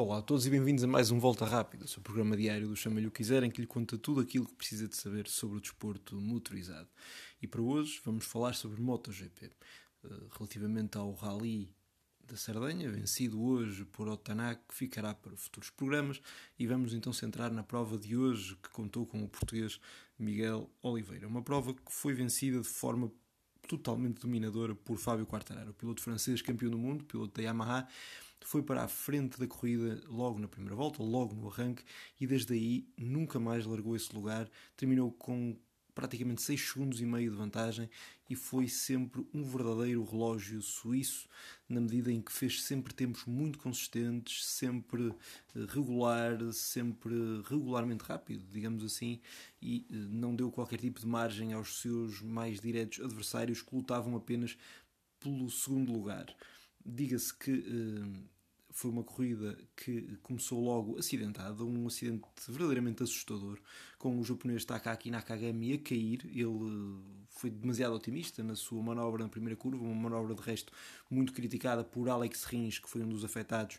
Olá a todos e bem-vindos a mais um Volta Rápida, o seu programa diário do Chama-lhe o Quiser, em que lhe conta tudo aquilo que precisa de saber sobre o desporto motorizado. E para hoje vamos falar sobre MotoGP, eh, relativamente ao Rally da Sardenha, vencido hoje por Otanak, que ficará para futuros programas, e vamos então centrar na prova de hoje, que contou com o português Miguel Oliveira. Uma prova que foi vencida de forma totalmente dominadora por Fábio Quartararo, piloto francês campeão do mundo, piloto da Yamaha, foi para a frente da corrida logo na primeira volta, logo no arranque, e desde aí nunca mais largou esse lugar. Terminou com praticamente 6 segundos e meio de vantagem e foi sempre um verdadeiro relógio suíço, na medida em que fez sempre tempos muito consistentes, sempre eh, regular, sempre regularmente rápido, digamos assim, e eh, não deu qualquer tipo de margem aos seus mais diretos adversários que lutavam apenas pelo segundo lugar. Diga-se que uh, foi uma corrida que começou logo acidentada, um acidente verdadeiramente assustador, com o japonês Takaki Nakagami a cair. Ele foi demasiado otimista na sua manobra na primeira curva, uma manobra de resto muito criticada por Alex Rins, que foi um dos afetados,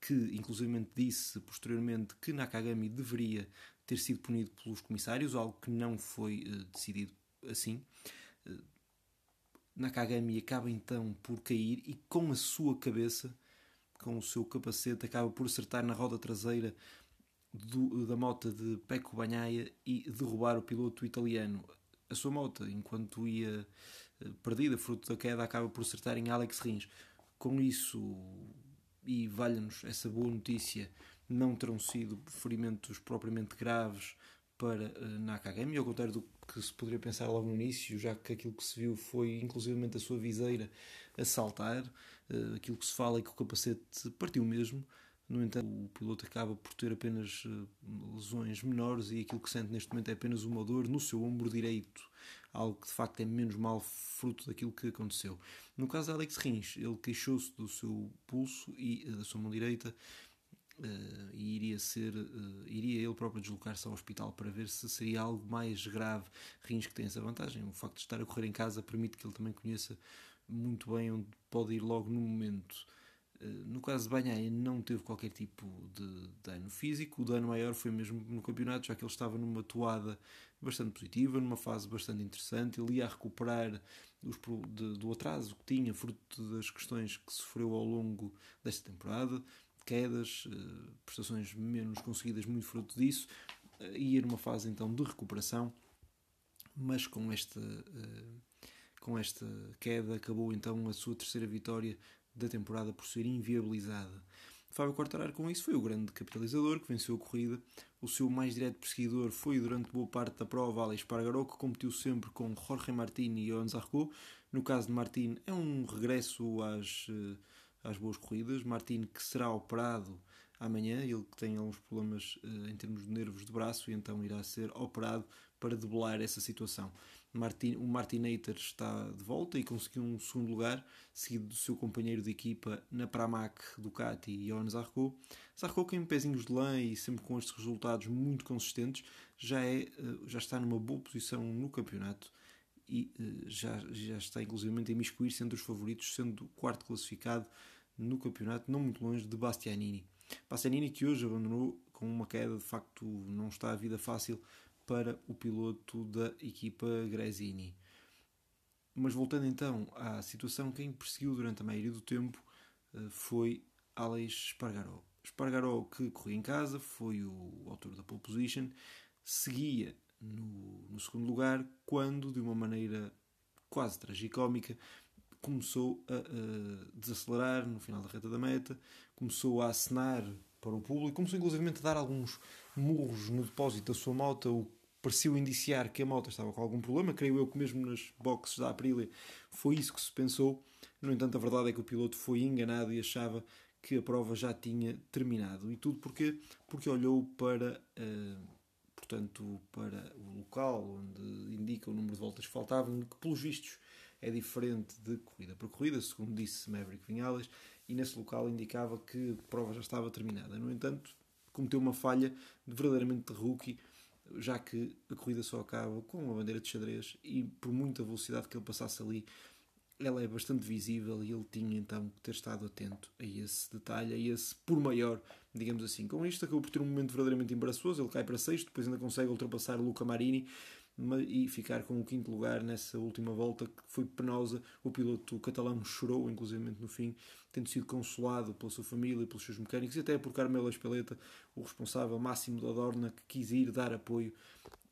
que inclusivamente disse posteriormente que Nakagami deveria ter sido punido pelos comissários, algo que não foi uh, decidido assim. Nakagami acaba então por cair e com a sua cabeça, com o seu capacete, acaba por acertar na roda traseira do, da moto de Pecco Bagnaia e derrubar o piloto italiano. A sua moto, enquanto ia eh, perdida, fruto da queda, acaba por acertar em Alex Rins. Com isso, e valha-nos essa boa notícia, não terão sido ferimentos propriamente graves para uh, Nakagami, ao contrário do que se poderia pensar logo no início, já que aquilo que se viu foi inclusivamente a sua viseira a saltar, uh, aquilo que se fala é que o capacete partiu mesmo, no entanto o piloto acaba por ter apenas uh, lesões menores e aquilo que sente neste momento é apenas uma dor no seu ombro direito, algo que de facto é menos mal fruto daquilo que aconteceu. No caso de Alex Rins, ele queixou-se do seu pulso e da sua mão direita, Uh, e iria ser uh, iria ele próprio deslocar-se ao hospital para ver se seria algo mais grave Rins que tem essa vantagem. O facto de estar a correr em casa permite que ele também conheça muito bem onde pode ir logo no momento. Uh, no caso de Banhaia não teve qualquer tipo de dano físico. O dano maior foi mesmo no campeonato já que ele estava numa toada bastante positiva numa fase bastante interessante. Ele ia recuperar os, de, do atraso que tinha fruto das questões que sofreu ao longo desta temporada quedas, eh, prestações menos conseguidas, muito fruto disso, eh, e ir numa fase então de recuperação, mas com esta, eh, com esta queda acabou então a sua terceira vitória da temporada por ser inviabilizada. Fábio Quartararo com isso foi o grande capitalizador que venceu a corrida. O seu mais direto perseguidor foi durante boa parte da prova Alex Pargaró, que competiu sempre com Jorge Martin e Johan Zarco. No caso de Martin é um regresso às às boas corridas. Martin que será operado amanhã, ele que tem alguns problemas uh, em termos de nervos de braço e então irá ser operado para debelar essa situação. Martin, o Martinator está de volta e conseguiu um segundo lugar, seguido do seu companheiro de equipa na Pramac Ducati, Johan Zarco. Zarco que em pezinhos de lã e sempre com estes resultados muito consistentes, já, é, uh, já está numa boa posição no campeonato e uh, já, já está inclusivamente a imiscuir-se entre os favoritos, sendo o quarto classificado no campeonato, não muito longe de Bastianini. Bastianini que hoje abandonou com uma queda, de facto não está a vida fácil para o piloto da equipa Gresini. Mas voltando então à situação, quem perseguiu durante a maioria do tempo eh, foi Alex Spargaró. Spargaró que corria em casa, foi o autor da pole position, seguia no, no segundo lugar quando, de uma maneira quase tragicómica, começou a, a, desacelerar no final da reta da meta, começou a acenar para o público, começou inclusive a dar alguns murros no depósito da sua moto, o que pareceu indiciar que a moto estava com algum problema, creio eu que mesmo nas boxes da Aprilia foi isso que se pensou. No entanto, a verdade é que o piloto foi enganado e achava que a prova já tinha terminado. E tudo porquê? Porque olhou para, uh, portanto, para o local onde indica o número de voltas que faltavam, que pelos vistos é diferente de corrida para corrida, segundo disse Maverick Vinhales, e nesse local indicava que a prova já estava terminada. No entanto, cometeu uma falha verdadeiramente de rookie, já que a corrida só acaba com uma bandeira de xadrez e por muita velocidade que ele passasse ali, ela é bastante visível e ele tinha então que ter estado atento a esse detalhe, a esse por maior, digamos assim. Com isto acabou por ter um momento verdadeiramente embaraçoso, ele cai para sexto, depois ainda consegue ultrapassar Luca Marini e ficar com o quinto lugar nessa última volta que foi penosa. O piloto catalão chorou, inclusive no fim, tendo sido consolado pela sua família pelos seus mecânicos, e até por Carmelo Espeleta, o responsável máximo da Dorna, que quis ir dar apoio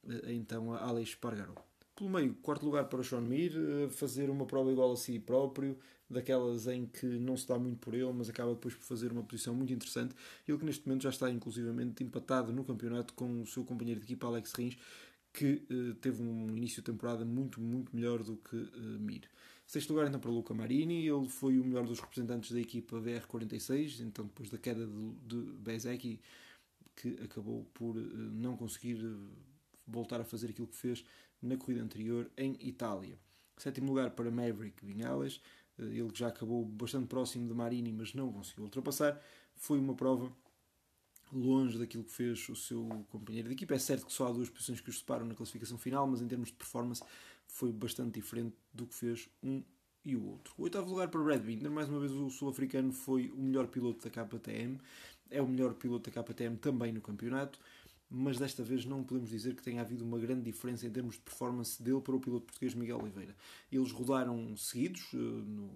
eh, então a Alex Espargaró. Pelo meio, quarto lugar para o Sean Mir, eh, fazer uma prova igual a si próprio, daquelas em que não se dá muito por ele, mas acaba depois por fazer uma posição muito interessante. Ele que neste momento já está inclusivamente empatado no campeonato com o seu companheiro de equipa Alex Rins, que uh, teve um início de temporada muito, muito melhor do que uh, Mir. Sexto lugar então para Luca Marini, ele foi o melhor dos representantes da equipa VR46, então depois da queda de, de que acabou por uh, não conseguir voltar a fazer aquilo que fez na corrida anterior em Itália. Sétimo lugar para Maverick Vinales, ele que já acabou bastante próximo de Marini, mas não conseguiu ultrapassar. Foi uma prova longe daquilo que fez o seu companheiro de equipa. É certo que só há duas posições que os separam na classificação final, mas em termos de performance foi bastante diferente do que fez um e o outro. O oitavo lugar para Brad Binder, mais uma vez o sul-africano foi o melhor piloto da KTM, é o melhor piloto da KTM também no campeonato, mas desta vez não podemos dizer que tenha havido uma grande diferença em termos de performance dele para o piloto português Miguel Oliveira. Eles rodaram seguidos uh, no,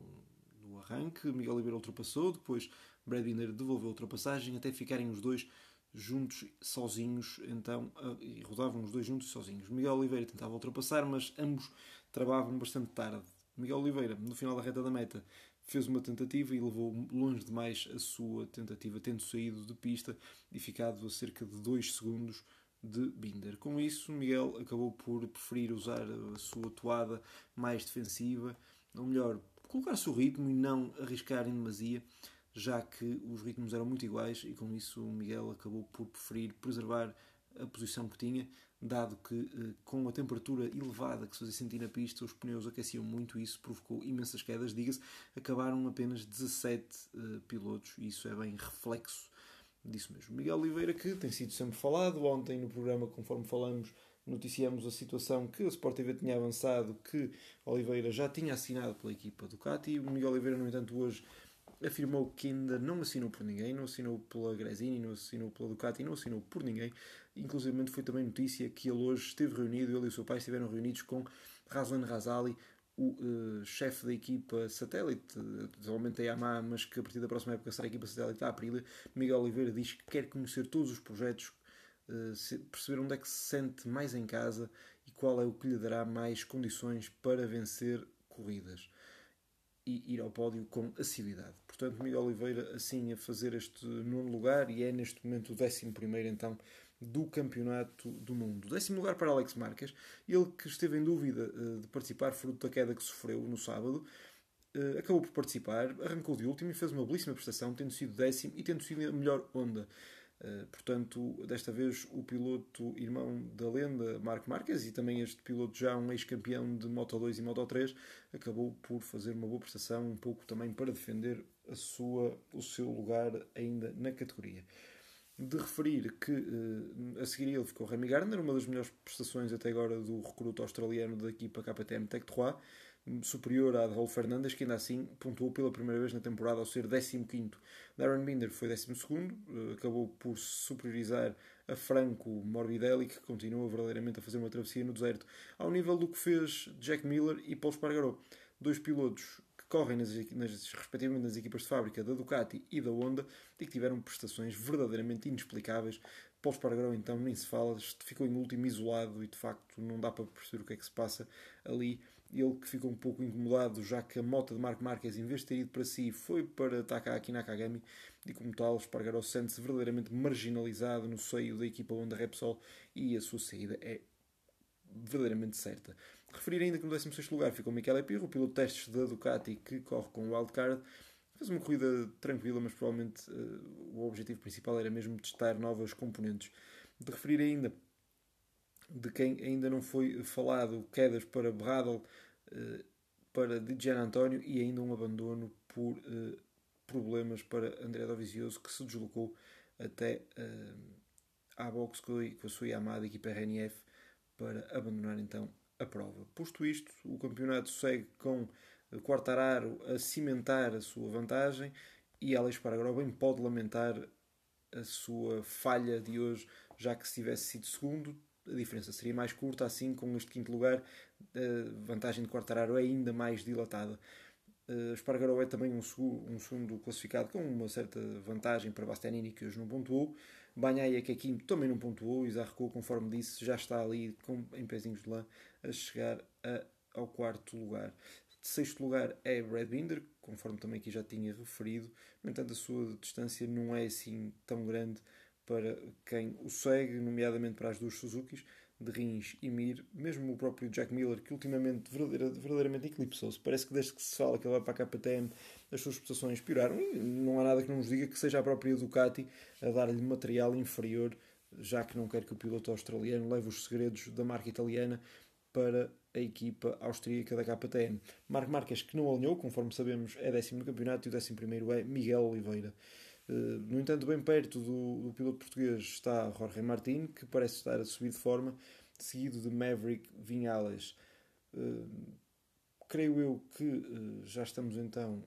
no arranque, Miguel Oliveira ultrapassou, depois Brad Binder devolveu a ultrapassagem até ficarem os dois juntos sozinhos, então, e rodavam os dois juntos sozinhos. Miguel Oliveira tentava ultrapassar, mas ambos travavam bastante tarde. Miguel Oliveira, no final da reta da meta, fez uma tentativa e levou longe demais a sua tentativa, tendo saído de pista e ficado a cerca de 2 segundos de Binder. Com isso, Miguel acabou por preferir usar a sua toada mais defensiva, ou melhor, colocar o seu ritmo e não arriscar em demasia já que os ritmos eram muito iguais e com isso o Miguel acabou por preferir preservar a posição que tinha, dado que eh, com a temperatura elevada que se fazia sentir na pista, os pneus aqueciam muito e isso provocou imensas quedas. Diga-se, acabaram apenas 17 uh, pilotos e isso é bem reflexo disso mesmo. Miguel Oliveira, que tem sido sempre falado, ontem no programa, conforme falamos, noticiamos a situação que o Sport TV tinha avançado, que Oliveira já tinha assinado pela equipa Ducati. O Miguel Oliveira, no entanto, hoje afirmou que ainda não assinou por ninguém, não assinou pela Gresini, não assinou pela Ducati, não assinou por ninguém. Inclusive foi também notícia que ele hoje esteve reunido, ele e o seu pai estiveram reunidos com Razlan Razali, o uh, chefe da equipa satélite, atualmente a Yamaha, mas que a partir da próxima época será a equipa satélite da Aprilia. Miguel Oliveira diz que quer conhecer todos os projetos, uh, perceber onde é que se sente mais em casa e qual é o que lhe dará mais condições para vencer corridas e ir ao pódio com assiduidade. Portanto, Miguel Oliveira assim a fazer este nono lugar e é neste momento o décimo primeiro então do campeonato do mundo. Décimo lugar para Alex Marques, ele que esteve em dúvida uh, de participar fruto da queda que sofreu no sábado, uh, acabou por participar, arrancou de último e fez uma belíssima prestação, tendo sido décimo e tendo sido a melhor onda. Uh, portanto, desta vez o piloto irmão da lenda, Marco Marques, e também este piloto já um ex-campeão de Moto 2 e Moto 3, acabou por fazer uma boa prestação, um pouco também para defender a sua, o seu lugar ainda na categoria. De referir que uh, a seguir ele ficou Remy Gardner, uma das melhores prestações até agora do recruto australiano da equipa KTM Tech 3 superior à de Raul Fernandes, que ainda assim pontuou pela primeira vez na temporada ao ser 15º. Darren Binder foi 12º, eh, acabou por superiorizar a Franco Morbidelli, que continua verdadeiramente a fazer uma travessia no deserto, ao nível do que fez Jack Miller e Paul Spargaró. Dois pilotos que correm nas, nas, respectivamente nas equipas de fábrica da Ducati e da Honda e que tiveram prestações verdadeiramente inexplicáveis. Paul Spargaró então nem se fala, ficou em último isolado e de facto não dá para perceber o que é que se passa ali ele que ficou um pouco incomodado, já que a moto de Marco Marques, em vez de ter ido para si, foi para Takaki Nakagami, e como tal, Espargaró sente-se verdadeiramente marginalizado no seio da equipa Honda Repsol e a sua saída é verdadeiramente certa. Referir ainda que no 16 lugar ficou Michele Pirro, piloto de testes da Ducati que corre com o wildcard. Fez uma corrida tranquila, mas provavelmente uh, o objetivo principal era mesmo testar novas componentes. De referir ainda de quem ainda não foi falado, quedas para Bradle, eh, para Dijan António e ainda um abandono por eh, problemas para André Dovizioso, que se deslocou até eh, à box com a sua amada equipa RNF para abandonar então a prova. Posto isto, o campeonato segue com Quartararo a cimentar a sua vantagem e Alex Espargaró bem pode lamentar a sua falha de hoje, já que se tivesse sido segundo, a diferença seria mais curta, assim com este quinto lugar, a vantagem de Quartararo é ainda mais dilatada. Uh, é também um, um, segundo classificado com uma certa vantagem para Bastianini, que hoje não pontuou. Banhaia, que é quinto, também não pontuou. Zarco, conforme disse, já está ali com, em pezinhos de lã a chegar a, ao quarto lugar. De sexto lugar é Brad Binder, conforme também aqui já tinha referido. No entanto, a sua distância não é assim tão grande para quem o segue, nomeadamente para as duas Suzukis de Rins e Mir, mesmo o próprio Jack Miller, que ultimamente verdadeira, verdadeiramente eclipsou-se. Parece que desde que se fala que ele vai para a KTM, as suas prestações pioraram e não há nada que não nos diga que seja a própria Ducati a dar-lhe material inferior, já que não quer que o piloto australiano leve os segredos da marca italiana para a equipa austríaca da KTM. Marco Marques, que não alinhou, conforme sabemos, é décimo no campeonato e o décimo primeiro é Miguel Oliveira. Eh, no entanto, bem perto do, do, piloto português está Jorge Martin, que parece estar a subir de forma, seguido de Maverick Vinales. Uh, creio eu que uh, já estamos então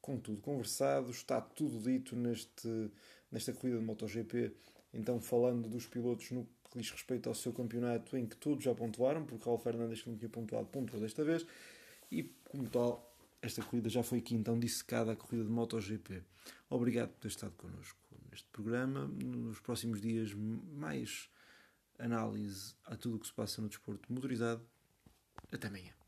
com tudo conversado, está tudo dito neste, nesta corrida de MotoGP. Então, falando dos pilotos no que diz respeito ao seu campeonato, em que todos já pontuaram, porque Raul Fernandes, que não tinha pontuado, pontuou desta vez, e como tal, esta corrida já foi aqui então dissecada a corrida de MotoGP. Obrigado por ter estado connosco neste programa. Nos próximos dias, mais análise a tudo o que se passa no desporto motorizado. Até amanhã.